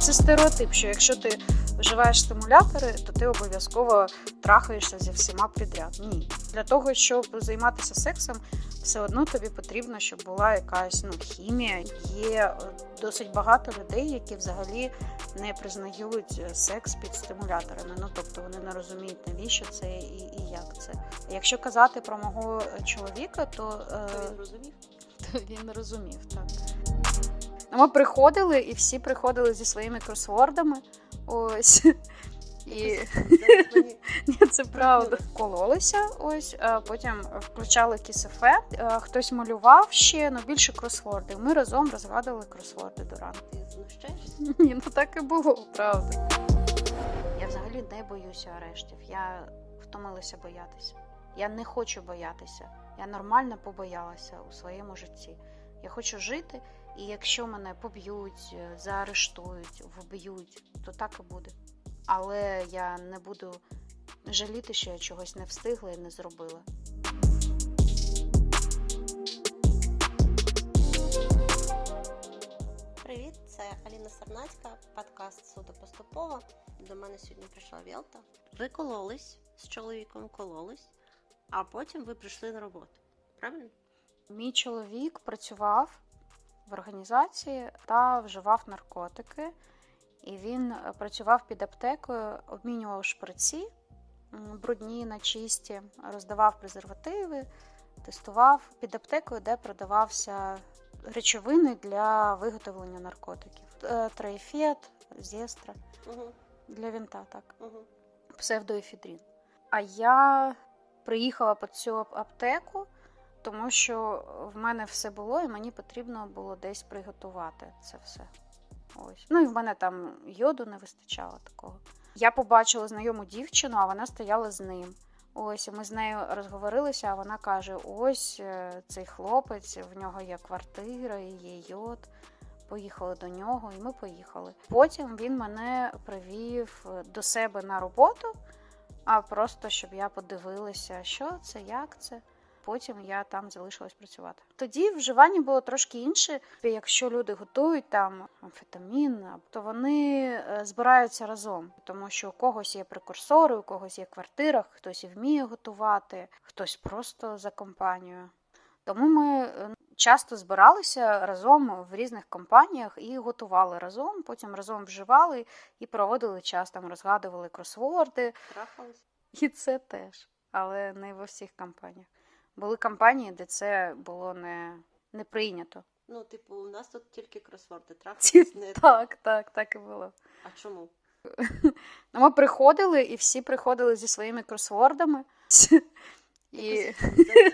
це стереотип, що якщо ти вживаєш стимулятори, то ти обов'язково трахаєшся зі всіма підряд. Ні. Для того, щоб займатися сексом, все одно тобі потрібно, щоб була якась ну, хімія. Є е, досить багато людей, які взагалі не признають секс під стимуляторами. Ну тобто вони не розуміють, навіщо це і, і як це. Якщо казати про мого чоловіка, то, То він розумів? то він розумів так. Ну, Ми приходили і всі приходили зі своїми кросвордами. Ось. І Ні, це правда. Кололися ось, а потім включали кісефе. Хтось малював ще, ну більше кросворди. Ми разом розгадували кросворди до ранку. ти? Ні, ну так і було, правда. Я взагалі не боюся арештів. Я втомилася боятися. Я не хочу боятися. Я нормально побоялася у своєму житті. Я хочу жити, і якщо мене поб'ють, е, заарештують, вб'ють, то так і буде. Але я не буду жаліти, що я чогось не встигла і не зробила. Привіт, це Аліна Сарнацька, подкаст Суду поступово. До мене сьогодні прийшла Вєлта. Ви кололись з чоловіком кололись, а потім ви прийшли на роботу. Правильно? Мій чоловік працював в організації та вживав наркотики, і він е, працював під аптекою, обмінював шприці брудні на чисті, роздавав презервативи, тестував під аптекою, де продавався речовини для виготовлення наркотиків. Е, Троєфет, зестра Угу, для вінта, так угу. псевдоефідрін. А я приїхала по цю аптеку, тому що в мене все було, і мені потрібно було десь приготувати це все. Ось. Ну і в мене там йоду не вистачало такого. Я побачила знайому дівчину, а вона стояла з ним. Ось і ми з нею розговорилися, а вона каже: ось е, цей хлопець, в нього є квартира, і є йод. Поїхали до нього, і ми поїхали. Потім він мене привів е, до себе на роботу, а просто щоб я подивилася, що це, як це. Потім я там залишилась працювати. Тоді вживання було трошки інше. Якщо люди готують там амфетамін, то вони е, збираються разом, тому що у когось є прекурсори, у когось є квартира, хтось і вміє готувати, хтось просто за компанію. Тому ми е, часто збиралися разом в різних компаніях і готували разом, потім разом вживали і проводили час там, розгадували кросворди. Трахались? І це теж, але не во всіх компаніях. Були компанії, де це було не, не прийнято. Ну, типу, у нас тут тільки кросворди. Не Так, так, так і було. А чому? Ну, ми приходили, і всі приходили зі своїми кросвордами. І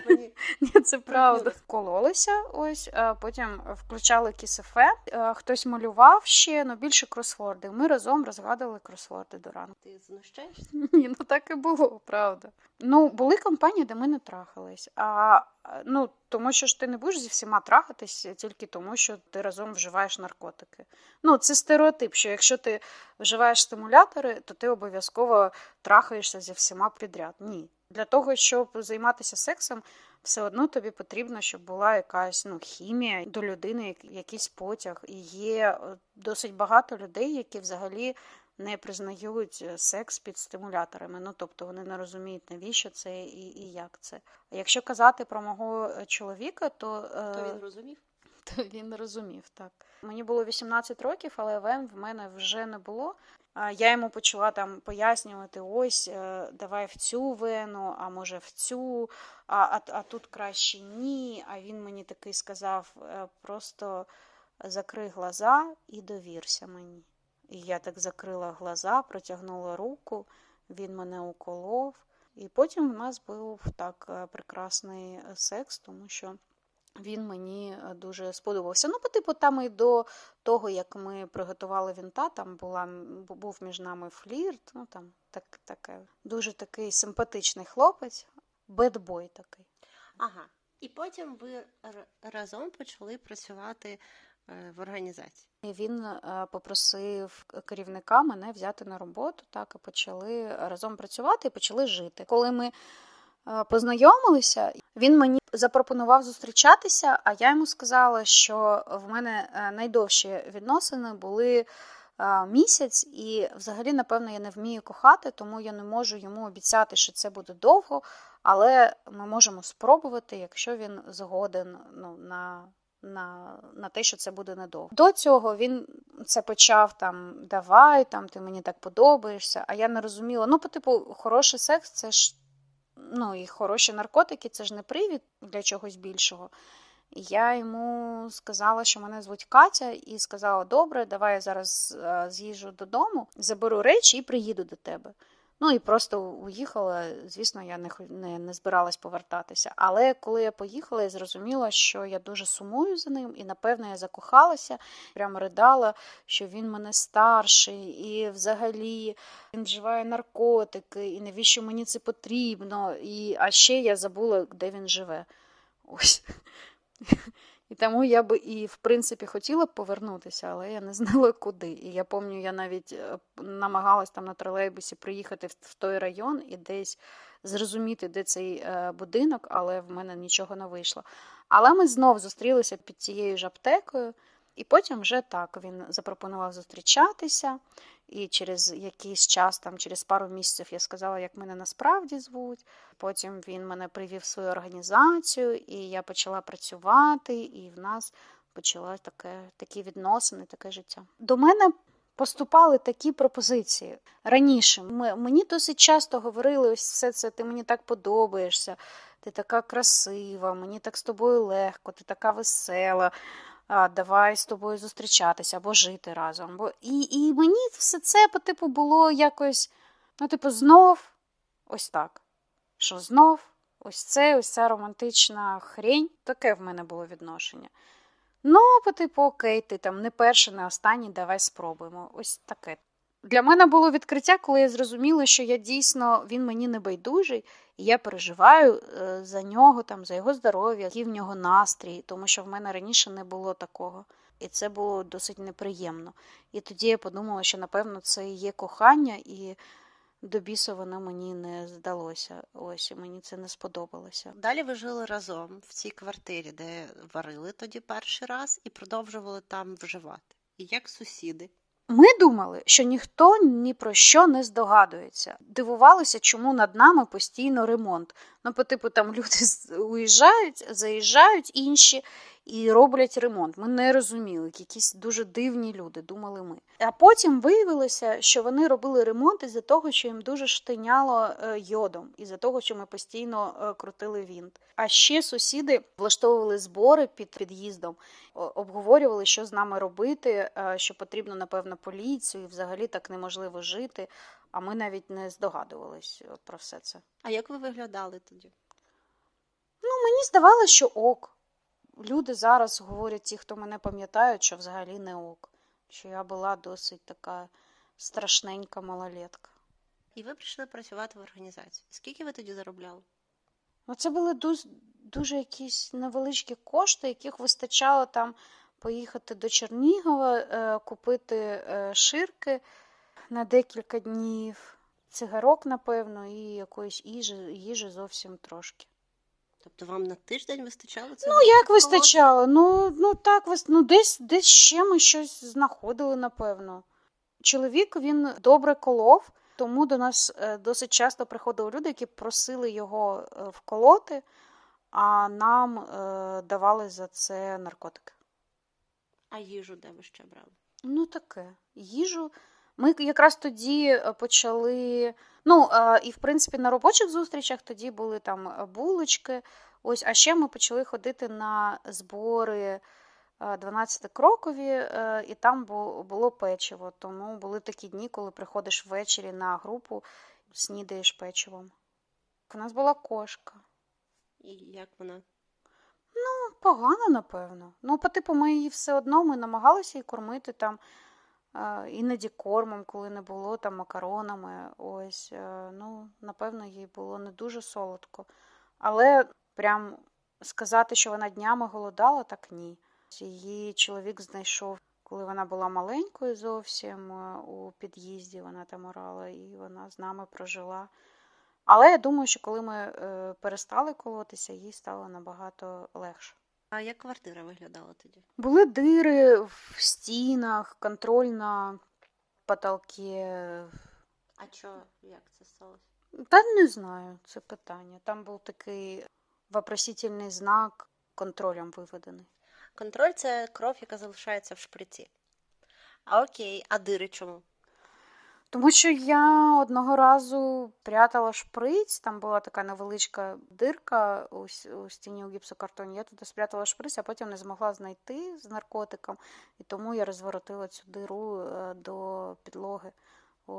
мені Ні, це правда. Кололися ось, потім включали кісефе. Е, Хтось малював ще, ну більше кросворди. Ми разом розгадували кросворди до ранку. ти знущаєшся? Ні, ну так і було, правда. Ну, були компанії, де ми не трахались. А е, ну, тому що ж ти не будеш зі всіма трахатись тільки тому, що ти разом вживаєш наркотики. Ну, це стереотип, що якщо ти вживаєш стимулятори, то ти обов'язково трахаєшся зі всіма підряд. Ні. Для того, щоб займатися сексом, все одно тобі потрібно, щоб була якась ну, хімія до людини, якийсь потяг. І є е, досить багато людей, які взагалі не признають е, секс під стимуляторами. Ну тобто вони не розуміють, навіщо це і, і як це. Якщо казати про мого е, чоловіка, то, То він розумів? то він розумів так. Мені було 18 років, але ВМ в мене вже не було. Я йому почала там пояснювати: ось е, давай в цю вену, а може в цю, а, а, а тут краще ні. А він мені такий сказав: е, просто закрий глаза і довірся мені. І я так закрила глаза, протягнула руку, він мене уколов. І потім у нас був так е, прекрасний секс, тому що він мені е, дуже сподобався. Ну, по типу, там і до того, як ми приготували вінта, там була, був між нами флірт, ну там так, таке, дуже такий симпатичний хлопець, бедбой такий. Ага. І потім ви разом почали працювати е, в організації. Він е, попросив керівника мене взяти на роботу, так і почали разом працювати і почали жити. Коли ми познайомилися, він мені запропонував зустрічатися, а я йому сказала, що в мене е, найдовші відносини були е, місяць, і взагалі, напевно, я не вмію кохати, тому я не можу йому обіцяти, що це буде довго, але ми можемо спробувати, якщо він згоден ну, на. На на те, що це буде недовго. До цього він це почав там давай, там ти мені так подобаєшся. А я не розуміла. Ну, по типу, хороший секс це ж ну і хороші наркотики це ж не привід для чогось більшого. Я йому сказала, що мене звуть Катя, і сказала: Добре, давай я зараз е, з'їжджу додому, заберу речі і приїду до тебе. Ну і просто уїхала. Звісно, я не не, не збиралась повертатися. Але коли я поїхала, я зрозуміла, що я дуже сумую за ним, і напевно я закохалася, прямо ридала, що він мене старший, і взагалі він вживає наркотики, і навіщо мені це потрібно? І, А ще я забула, де він живе. Ось. І тому я би і, в принципі, хотіла б повернутися, але я не знала куди. І я пам'ятаю, я навіть е, намагалась там на тролейбусі приїхати в той район і десь зрозуміти, де цей е, будинок, але в мене нічого не вийшло. Але ми знов зустрілися під цією ж аптекою, і потім вже так він запропонував зустрічатися. І через якийсь час, там через пару місяців, я сказала, як мене насправді звуть. Потім він мене привів в свою організацію, і я почала працювати, і в нас почалось таке, такі відносини, таке життя. До мене поступали такі пропозиції раніше. Ми, Мені досить часто говорили: ось все це ти мені так подобаєшся, ти така красива, мені так з тобою легко, ти така весела давай з тобою зустрічатися або жити разом. Бо І і мені все це по типу було якось, ну, типу, знов ось так. Що знов ось це, ось ця романтична хрень. Таке в мене було відношення. Ну, по типу, окей, ти там не перший, не останній, давай спробуємо. Ось таке. Для мене було відкриття, коли я зрозуміла, що я дійсно він мені не байдужий, і я переживаю е, за нього, там, за його здоров'я, який в нього настрій, тому що в мене раніше не було такого. І це було досить неприємно. І тоді я подумала, що напевно це і є кохання, і до бісу воно мені не здалося. Ось і мені це не сподобалося. Далі ви жили разом в цій квартирі, де варили тоді перший раз, і продовжували там вживати. І як сусіди. Ми думали, що ніхто ні про що не здогадується. Дивувалися, чому над нами постійно ремонт. Ну, по типу, там люди уїжджають, заїжджають інші і роблять ремонт. Ми не розуміли, якісь дуже дивні люди, думали ми. А потім виявилося, що вони робили ремонт із-за того, що їм дуже штиняло е, йодом, із-за того, що ми постійно е, крутили вінт. А ще сусіди влаштовували збори під під'їздом, обговорювали, що з нами робити, е, що потрібно, напевно, поліцію, і взагалі так неможливо жити. А ми навіть не здогадувались про все це. А як ви виглядали тоді? Ну, мені здавалося, що ок люди зараз говорять, ті, хто мене пам'ятають, що взагалі не ок, що я була досить така страшненька малолетка. І ви прийшли працювати в організації. Скільки ви тоді заробляли? Ну, це були дуже, дуже якісь невеличкі кошти, яких вистачало там поїхати до Чернігова, е, купити е, ширки на декілька днів, цигарок, напевно, і якоїсь їжі, їжі зовсім трошки. Тобто вам на тиждень вистачало це? Ну, як вистачало? Ну, ну так, ну десь десь ще ми щось знаходили, напевно. Чоловік він добре колов, тому до нас е, досить часто приходили люди, які просили його е, вколоти, а нам е, давали за це наркотики. А їжу де ви ще брали? Ну, таке. Їжу. Ми якраз тоді почали. Ну, і в принципі на робочих зустрічах тоді були там булочки. Ось, а ще ми почали ходити на збори 12 крокові, е, і там було печиво. Тому були такі дні, коли приходиш ввечері на групу, снідаєш печивом. У нас була кошка. І як вона? Ну, погано, напевно. Ну, по типу, ми її все одно ми намагалися її кормити там іноді кормом, коли не було там макаронами. Ось, е, ну, напевно, їй було не дуже солодко. Але прям сказати, що вона днями голодала, так ні. Її чоловік знайшов, коли вона була маленькою зовсім е, у під'їзді, вона там орала, і вона з нами прожила. Але я думаю, що коли ми е, перестали колотися, їй стало набагато легше. А як квартира виглядала тоді? Були дири в стінах, контрольна потолки. А що, як це сталося? Та не знаю, це питання. Там був такий вопросительний знак контролем виведений. Контроль це кров, яка залишається в шприці. А окей, а дири чому? Тому що я одного разу прятала шприць, там була така невеличка дирка у, у стіні у гіпсокартоні. Я туди спрятала шприць, а потім не змогла знайти з наркотиком, і тому я розворотила цю диру е, до підлоги.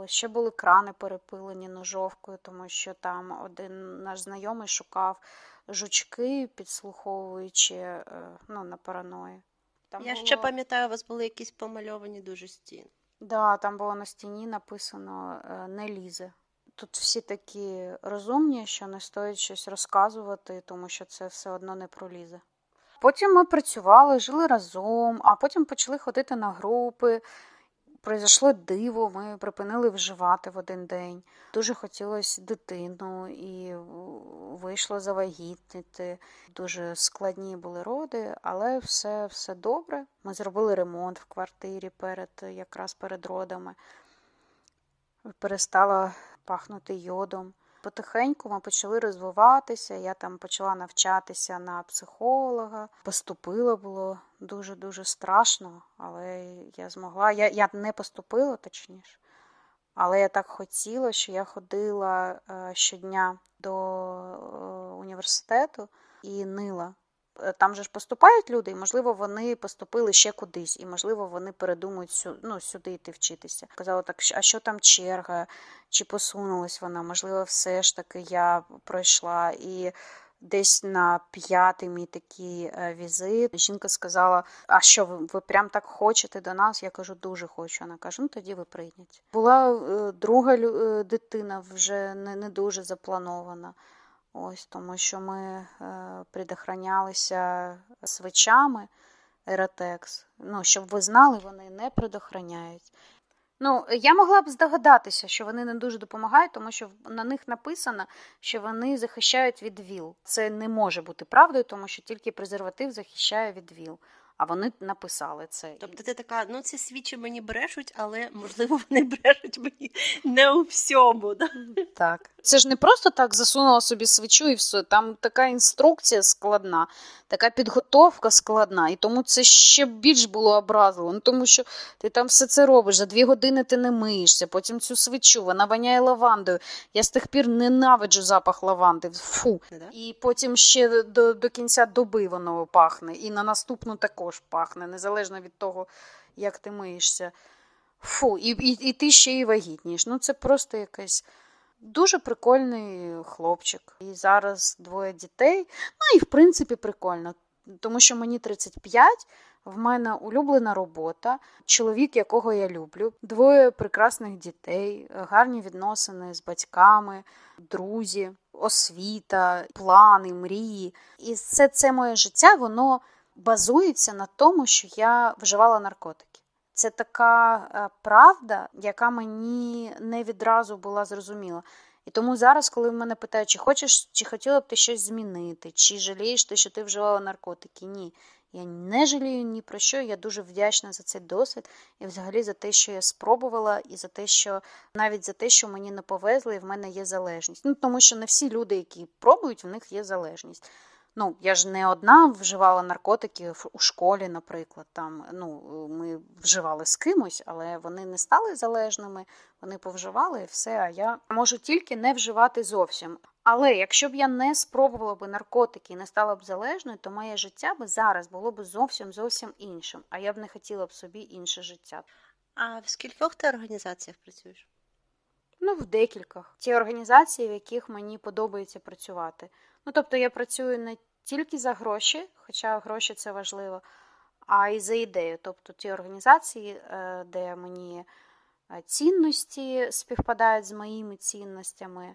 Ще були крани перепилені ножовкою, тому що там один наш знайомий шукав жучки, підслуховуючи е, ну, на параної. Там Я було... ще пам'ятаю, у вас були якісь помальовані дуже стіни. Да, там було на стіні написано е, не лізе. Тут всі такі розумні, що не стоїть щось розказувати, тому що це все одно не пролізе. Потім ми працювали, жили разом, а потім почали ходити на групи произошло диво, ми припинили вживати в один день. Дуже хотілося дитину і вийшло завагітнити. Дуже складні були роди, але все все добре. Ми зробили ремонт в квартирі перед якраз перед родами. Перестала пахнути йодом. Потихеньку ми почали розвиватися. Я там почала навчатися на психолога. Поступила було дуже-дуже страшно, але я змогла. Я я не поступила, точніше. Але я так хотіла, що я ходила е, щодня до е, університету і нила. Е, там же ж поступають люди, і, можливо, вони поступили ще кудись, і, можливо, вони передумують сю, ну, сюди йти вчитися. Казала так, а що там черга, чи посунулась вона? Можливо, все ж таки я пройшла. І десь на п'ятий мій такий е, візит жінка сказала: А що, ви, ви прям так хочете до нас? Я кажу, дуже хочу. Вона каже, ну тоді ви прийняті. Була е, друга дитина, вже не, не дуже запланована. Ось Тому що ми е, предохранялися свечами Еротекс. Ну, щоб ви знали, вони не предохраняють. Ну, я могла б здогадатися, що вони не дуже допомагають, тому що на них написано, що вони захищають від ВІЛ. Це не може бути правдою, тому що тільки презерватив захищає від ВІЛ. А вони написали це. Тобто ти така, ну ці свічі мені брешуть, але можливо вони брешуть мені не у всьому. Да? Так. Це ж не просто так засунула собі свічу і все. Там така інструкція складна, така підготовка складна, і тому це ще більш було образливо. Ну, Тому що ти там все це робиш, за дві години ти не миєшся, потім цю свічу, вона воняє лавандою. Я з тих пір ненавиджу запах лаванди. Фу. І потім ще до, до кінця доби воно пахне, і на наступну також пахне, незалежно від того, як ти миєшся. Фу, і, і, і ти ще й вагітніш. Ну, це просто якась. Дуже прикольний хлопчик. І зараз двоє дітей. Ну і в принципі прикольно, тому що мені 35, в мене улюблена робота, чоловік, якого я люблю, двоє прекрасних дітей, гарні відносини з батьками, друзі, освіта, плани, мрії. І все це моє життя воно базується на тому, що я вживала наркотики. Це така е, правда, яка мені не відразу була зрозуміла. І тому зараз, коли мене питають, чи хочеш, чи хотіла б ти щось змінити, чи жалієш ти, що ти вживала наркотики? Ні. Я не жалію ні про що. Я дуже вдячна за цей досвід і взагалі за те, що я спробувала, і за те, що навіть за те, що мені не повезли, і в мене є залежність. Ну тому що не всі люди, які пробують, в них є залежність. Ну, я ж не одна вживала наркотики у школі, наприклад. Там ну, ми вживали з кимось, але вони не стали залежними, вони повживали і все. А я можу тільки не вживати зовсім. Але якщо б я не спробувала б наркотики і не стала б залежною, то моє життя би зараз було б зовсім зовсім іншим. А я б не хотіла б собі інше життя. А в скількох ти організаціях працюєш? Ну, в декількох. Ті організації, в яких мені подобається працювати. Ну, тобто я працюю не тільки за гроші, хоча гроші це важливо, а й за ідею. Тобто ті організації, е, де мені е, цінності співпадають з моїми цінностями,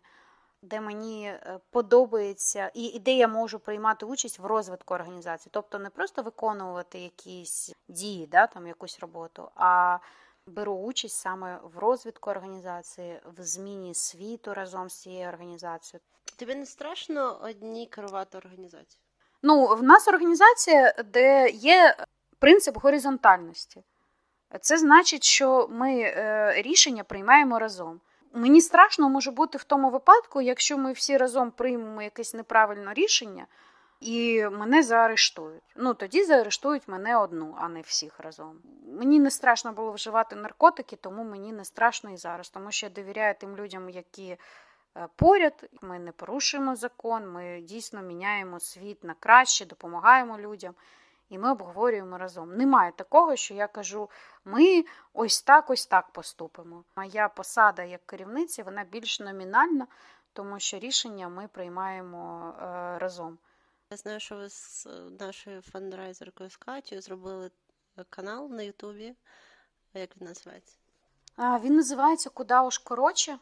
де мені е, подобається, і де я можу приймати участь в розвитку організації. Тобто не просто виконувати якісь дії, да, там якусь роботу, а беру участь саме в розвитку організації, в зміні світу разом з цією організацією. Тобі не страшно одній керувати організацією? Ну, в нас організація, де є принцип горизонтальності. Це значить, що ми е, рішення приймаємо разом. Мені страшно може бути в тому випадку, якщо ми всі разом приймемо якесь неправильне рішення і мене заарештують. Ну тоді заарештують мене одну, а не всіх разом. Мені не страшно було вживати наркотики, тому мені не страшно і зараз, тому що я довіряю тим людям, які е, поряд. Ми не порушуємо закон, ми дійсно міняємо світ на краще, допомагаємо людям. І ми обговорюємо разом. Немає такого, що я кажу, ми ось так, ось так поступимо. Моя посада як керівниці вона більш номінальна, тому що рішення ми приймаємо е, разом. Я знаю, що ви з нашою фандрайзеркою з Катю зробили канал на Ютубі. Як він називається? Він називається Куда уж коротше.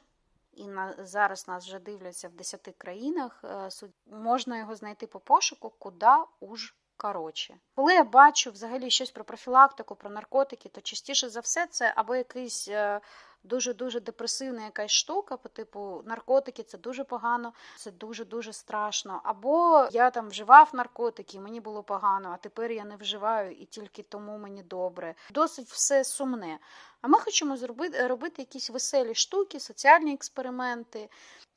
І на зараз нас вже дивляться в 10 країнах. Е, можна його знайти по пошуку Куда уж коротше. Коли я бачу взагалі щось про профілактику, про наркотики, то частіше за все це або якийсь е, дуже-дуже депресивна якась штука, по типу наркотики це дуже погано, це дуже-дуже страшно. Або я там вживав наркотики, мені було погано, а тепер я не вживаю і тільки тому мені добре. Досить все сумне. А ми хочемо зробити робити якісь веселі штуки, соціальні експерименти,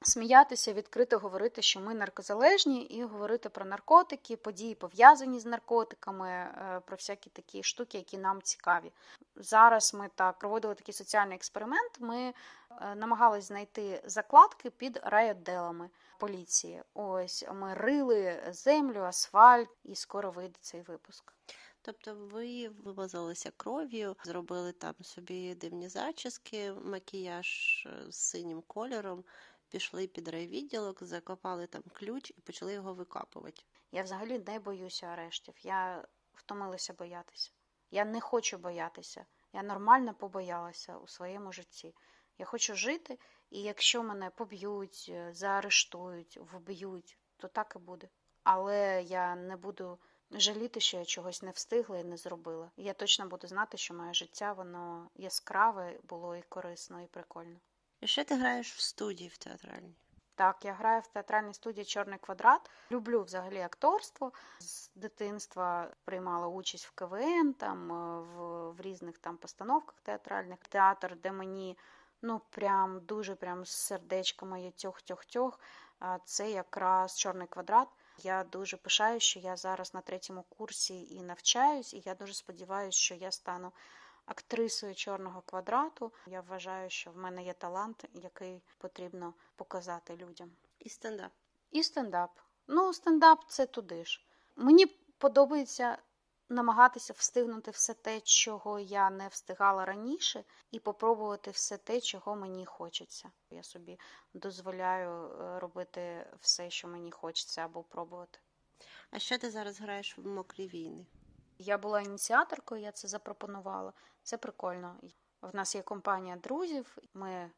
сміятися, відкрито говорити, що ми наркозалежні, і говорити про наркотики, події пов'язані з наркотиками, е, про всякі такі штуки, які нам цікаві. Зараз ми так проводили такий соціальний експеримент. Ми е, намагались знайти закладки під райотделами поліції. Ось ми рили землю, асфальт, і скоро вийде цей випуск. Тобто ви вимазалися кров'ю, зробили там собі дивні зачіски, макіяж е, з синім кольором, пішли під райвідділок, закопали там ключ і почали його викапувати. Я взагалі не боюся арештів. Я втомилася боятися. Я не хочу боятися. Я нормально побоялася у своєму житті. Я хочу жити, і якщо мене поб'ють, е, заарештують, вб'ють, то так і буде. Але я не буду жаліти, що я чогось не встигла і не зробила. Я точно буду знати, що моє життя воно яскраве було і корисно, і прикольно. І ще ти граєш в студії в театральній? Так, я граю в театральній студії Чорний квадрат. Люблю взагалі акторство. З дитинства приймала участь в КВН, там е, в, в різних там постановках театральних. Театр, де мені ну прям дуже прям сердечко моє тьох-тьох-тьох. Це якраз чорний квадрат. Я дуже пишаю, що я зараз на третьому курсі і навчаюсь, і я дуже сподіваюся, що я стану актрисою чорного квадрату. Я вважаю, що в мене є талант, який потрібно показати людям. І стендап. І стендап. Ну, стендап це туди ж. Мені подобається намагатися встигнути все те, чого я не встигала раніше, і попробувати все те, чого мені хочеться. Я собі дозволяю е, робити все, що мені хочеться, або пробувати. А що ти зараз граєш в мокрі війни? Я була ініціаторкою, я це запропонувала. Це прикольно. В нас є компанія друзів, ми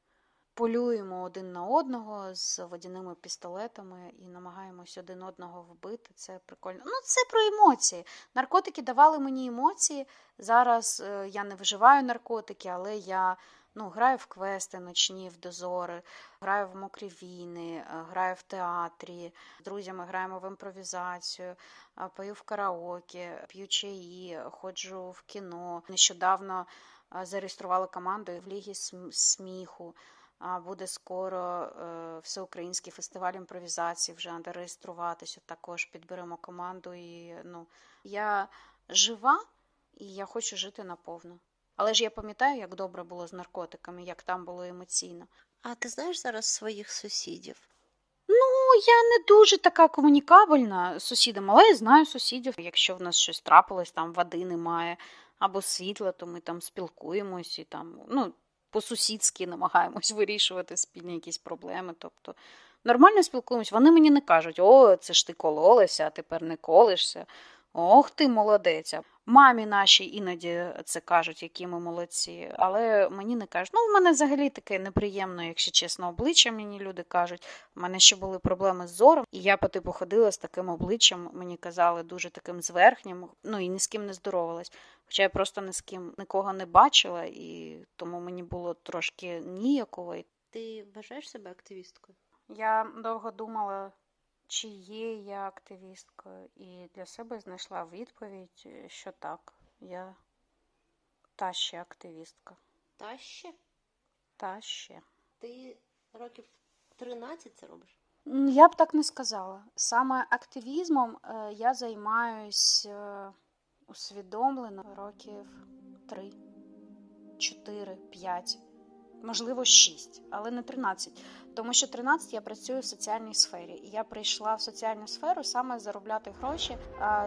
полюємо один на одного з водяними пістолетами і намагаємось один одного вбити. Це прикольно. Ну, це про емоції. Наркотики давали мені емоції. Зараз е, я не виживаю наркотики, але я ну, граю в квести ночні, в дозори, граю в мокрі війни, е, граю в театрі, з друзями граємо в імпровізацію, е, пою в караоке, п'ю чаї, ходжу в кіно. Нещодавно зареєструвала команду в Лігі сміху. Буде скоро е, всеукраїнський фестиваль імпровізації, вже треба реєструватися. Також підберемо команду. І ну я жива і я хочу жити наповну. Але ж я пам'ятаю, як добре було з наркотиками, як там було емоційно. А ти знаєш зараз своїх сусідів? Ну, я не дуже така комунікабельна з сусідами, але я знаю сусідів. Якщо в нас щось трапилось, там води немає або світла, то ми там спілкуємось і там, ну по-сусідськи намагаємось вирішувати спільні якісь проблеми. Тобто нормально спілкуємось, вони мені не кажуть, о, це ж ти кололася, а тепер не колишся. Ох ти молодець. Мамі наші іноді це кажуть, які ми молодці, але мені не кажуть. Ну, в мене взагалі таке неприємне, якщо чесно, обличчя мені люди кажуть. У мене ще були проблеми з зором, і я по типу ходила з таким обличчям, мені казали, дуже таким зверхнім, ну і ні з ким не здоровалась. Хоча я просто ні з ким нікого не бачила, і тому мені було трошки ніяково. Ти вважаєш себе активісткою? Я довго думала чи є я активісткою, і для себе знайшла відповідь, що так, я Та ще активістка. Та ще Та ще. ти років 13 це робиш? Я б так не сказала. Саме активізмом е, я займаюсь е, усвідомлено років 3, 4, 5, можливо, 6, але не 13. Тому що 13 я працюю в соціальній сфері. І я прийшла в соціальну сферу саме заробляти гроші,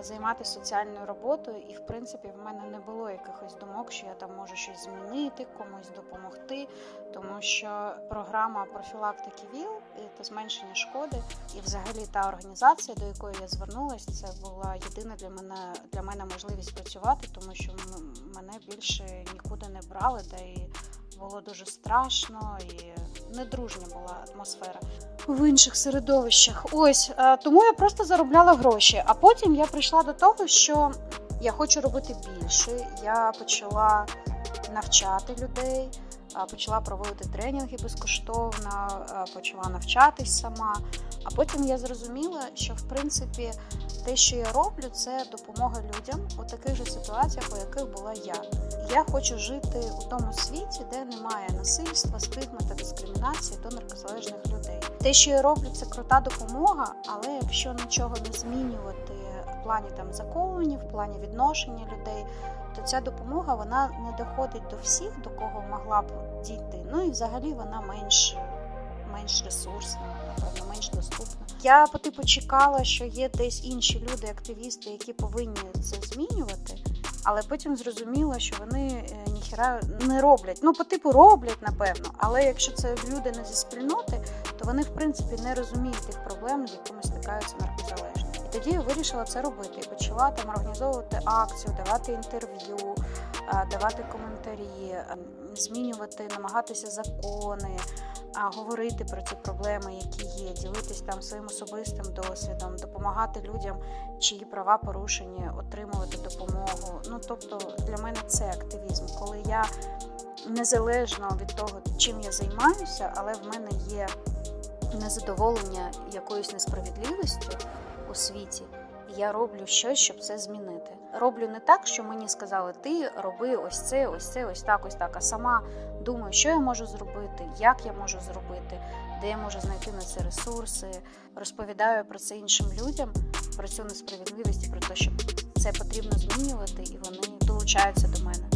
займатися соціальною роботою. І, в принципі, в мене не було якихось думок, що я там можу щось змінити, комусь допомогти. Тому що програма профілактики ВІЛ та зменшення шкоди, і взагалі та організація, до якої я звернулася, це була єдина для мене для мене можливість працювати, тому що мене більше нікуди не брали, де і було дуже страшно і недружня була атмосфера в інших середовищах. Ось е, тому я просто заробляла гроші. А потім я прийшла до того, що я хочу робити більше. Я почала навчати людей. Почала проводити тренінги безкоштовно, почала навчатись сама. А потім я зрозуміла, що в принципі те, що я роблю, це допомога людям у таких же ситуаціях, у яких була я. Я хочу жити у тому світі, де немає насильства, стигми та дискримінації до наркозалежних людей. Те, що я роблю, це крута допомога, але якщо нічого не змінювати в плані там законів, в плані відношення людей, то ця допомога вона не доходить до всіх, до кого могла б дійти. Ну і взагалі вона менш, менш ресурсна, напевно, менш доступна. Я по типу чекала, що є десь інші люди, активісти, які повинні це змінювати. Але потім зрозуміла, що вони е, ніхіра не роблять. Ну, по типу роблять, напевно. Але якщо це люди не зі спільноти, то вони в принципі не розуміють тих проблем, з якими стикаються наркозалежні. І тоді я вирішила це робити. І почала там організовувати акцію, давати інтерв'ю, е, давати коментарі, е, змінювати, намагатися закони, говорити про ці проблеми, які є, ділитись там своїм особистим досвідом, допомагати людям, чиї права порушені, отримувати допомогу. Ну тобто для мене це активізм, коли я незалежно від того, чим я займаюся, але в мене є незадоволення якоюсь несправедливістю у світі. Я роблю щось, щоб це змінити. Роблю не так, що мені сказали, ти роби ось це, ось це, ось так, ось так. А сама думаю, що я можу зробити, як я можу зробити, де я можу знайти на це ресурси. Розповідаю про це іншим людям, про цю несправедливість про те, що це потрібно змінювати, і вони долучаються до мене.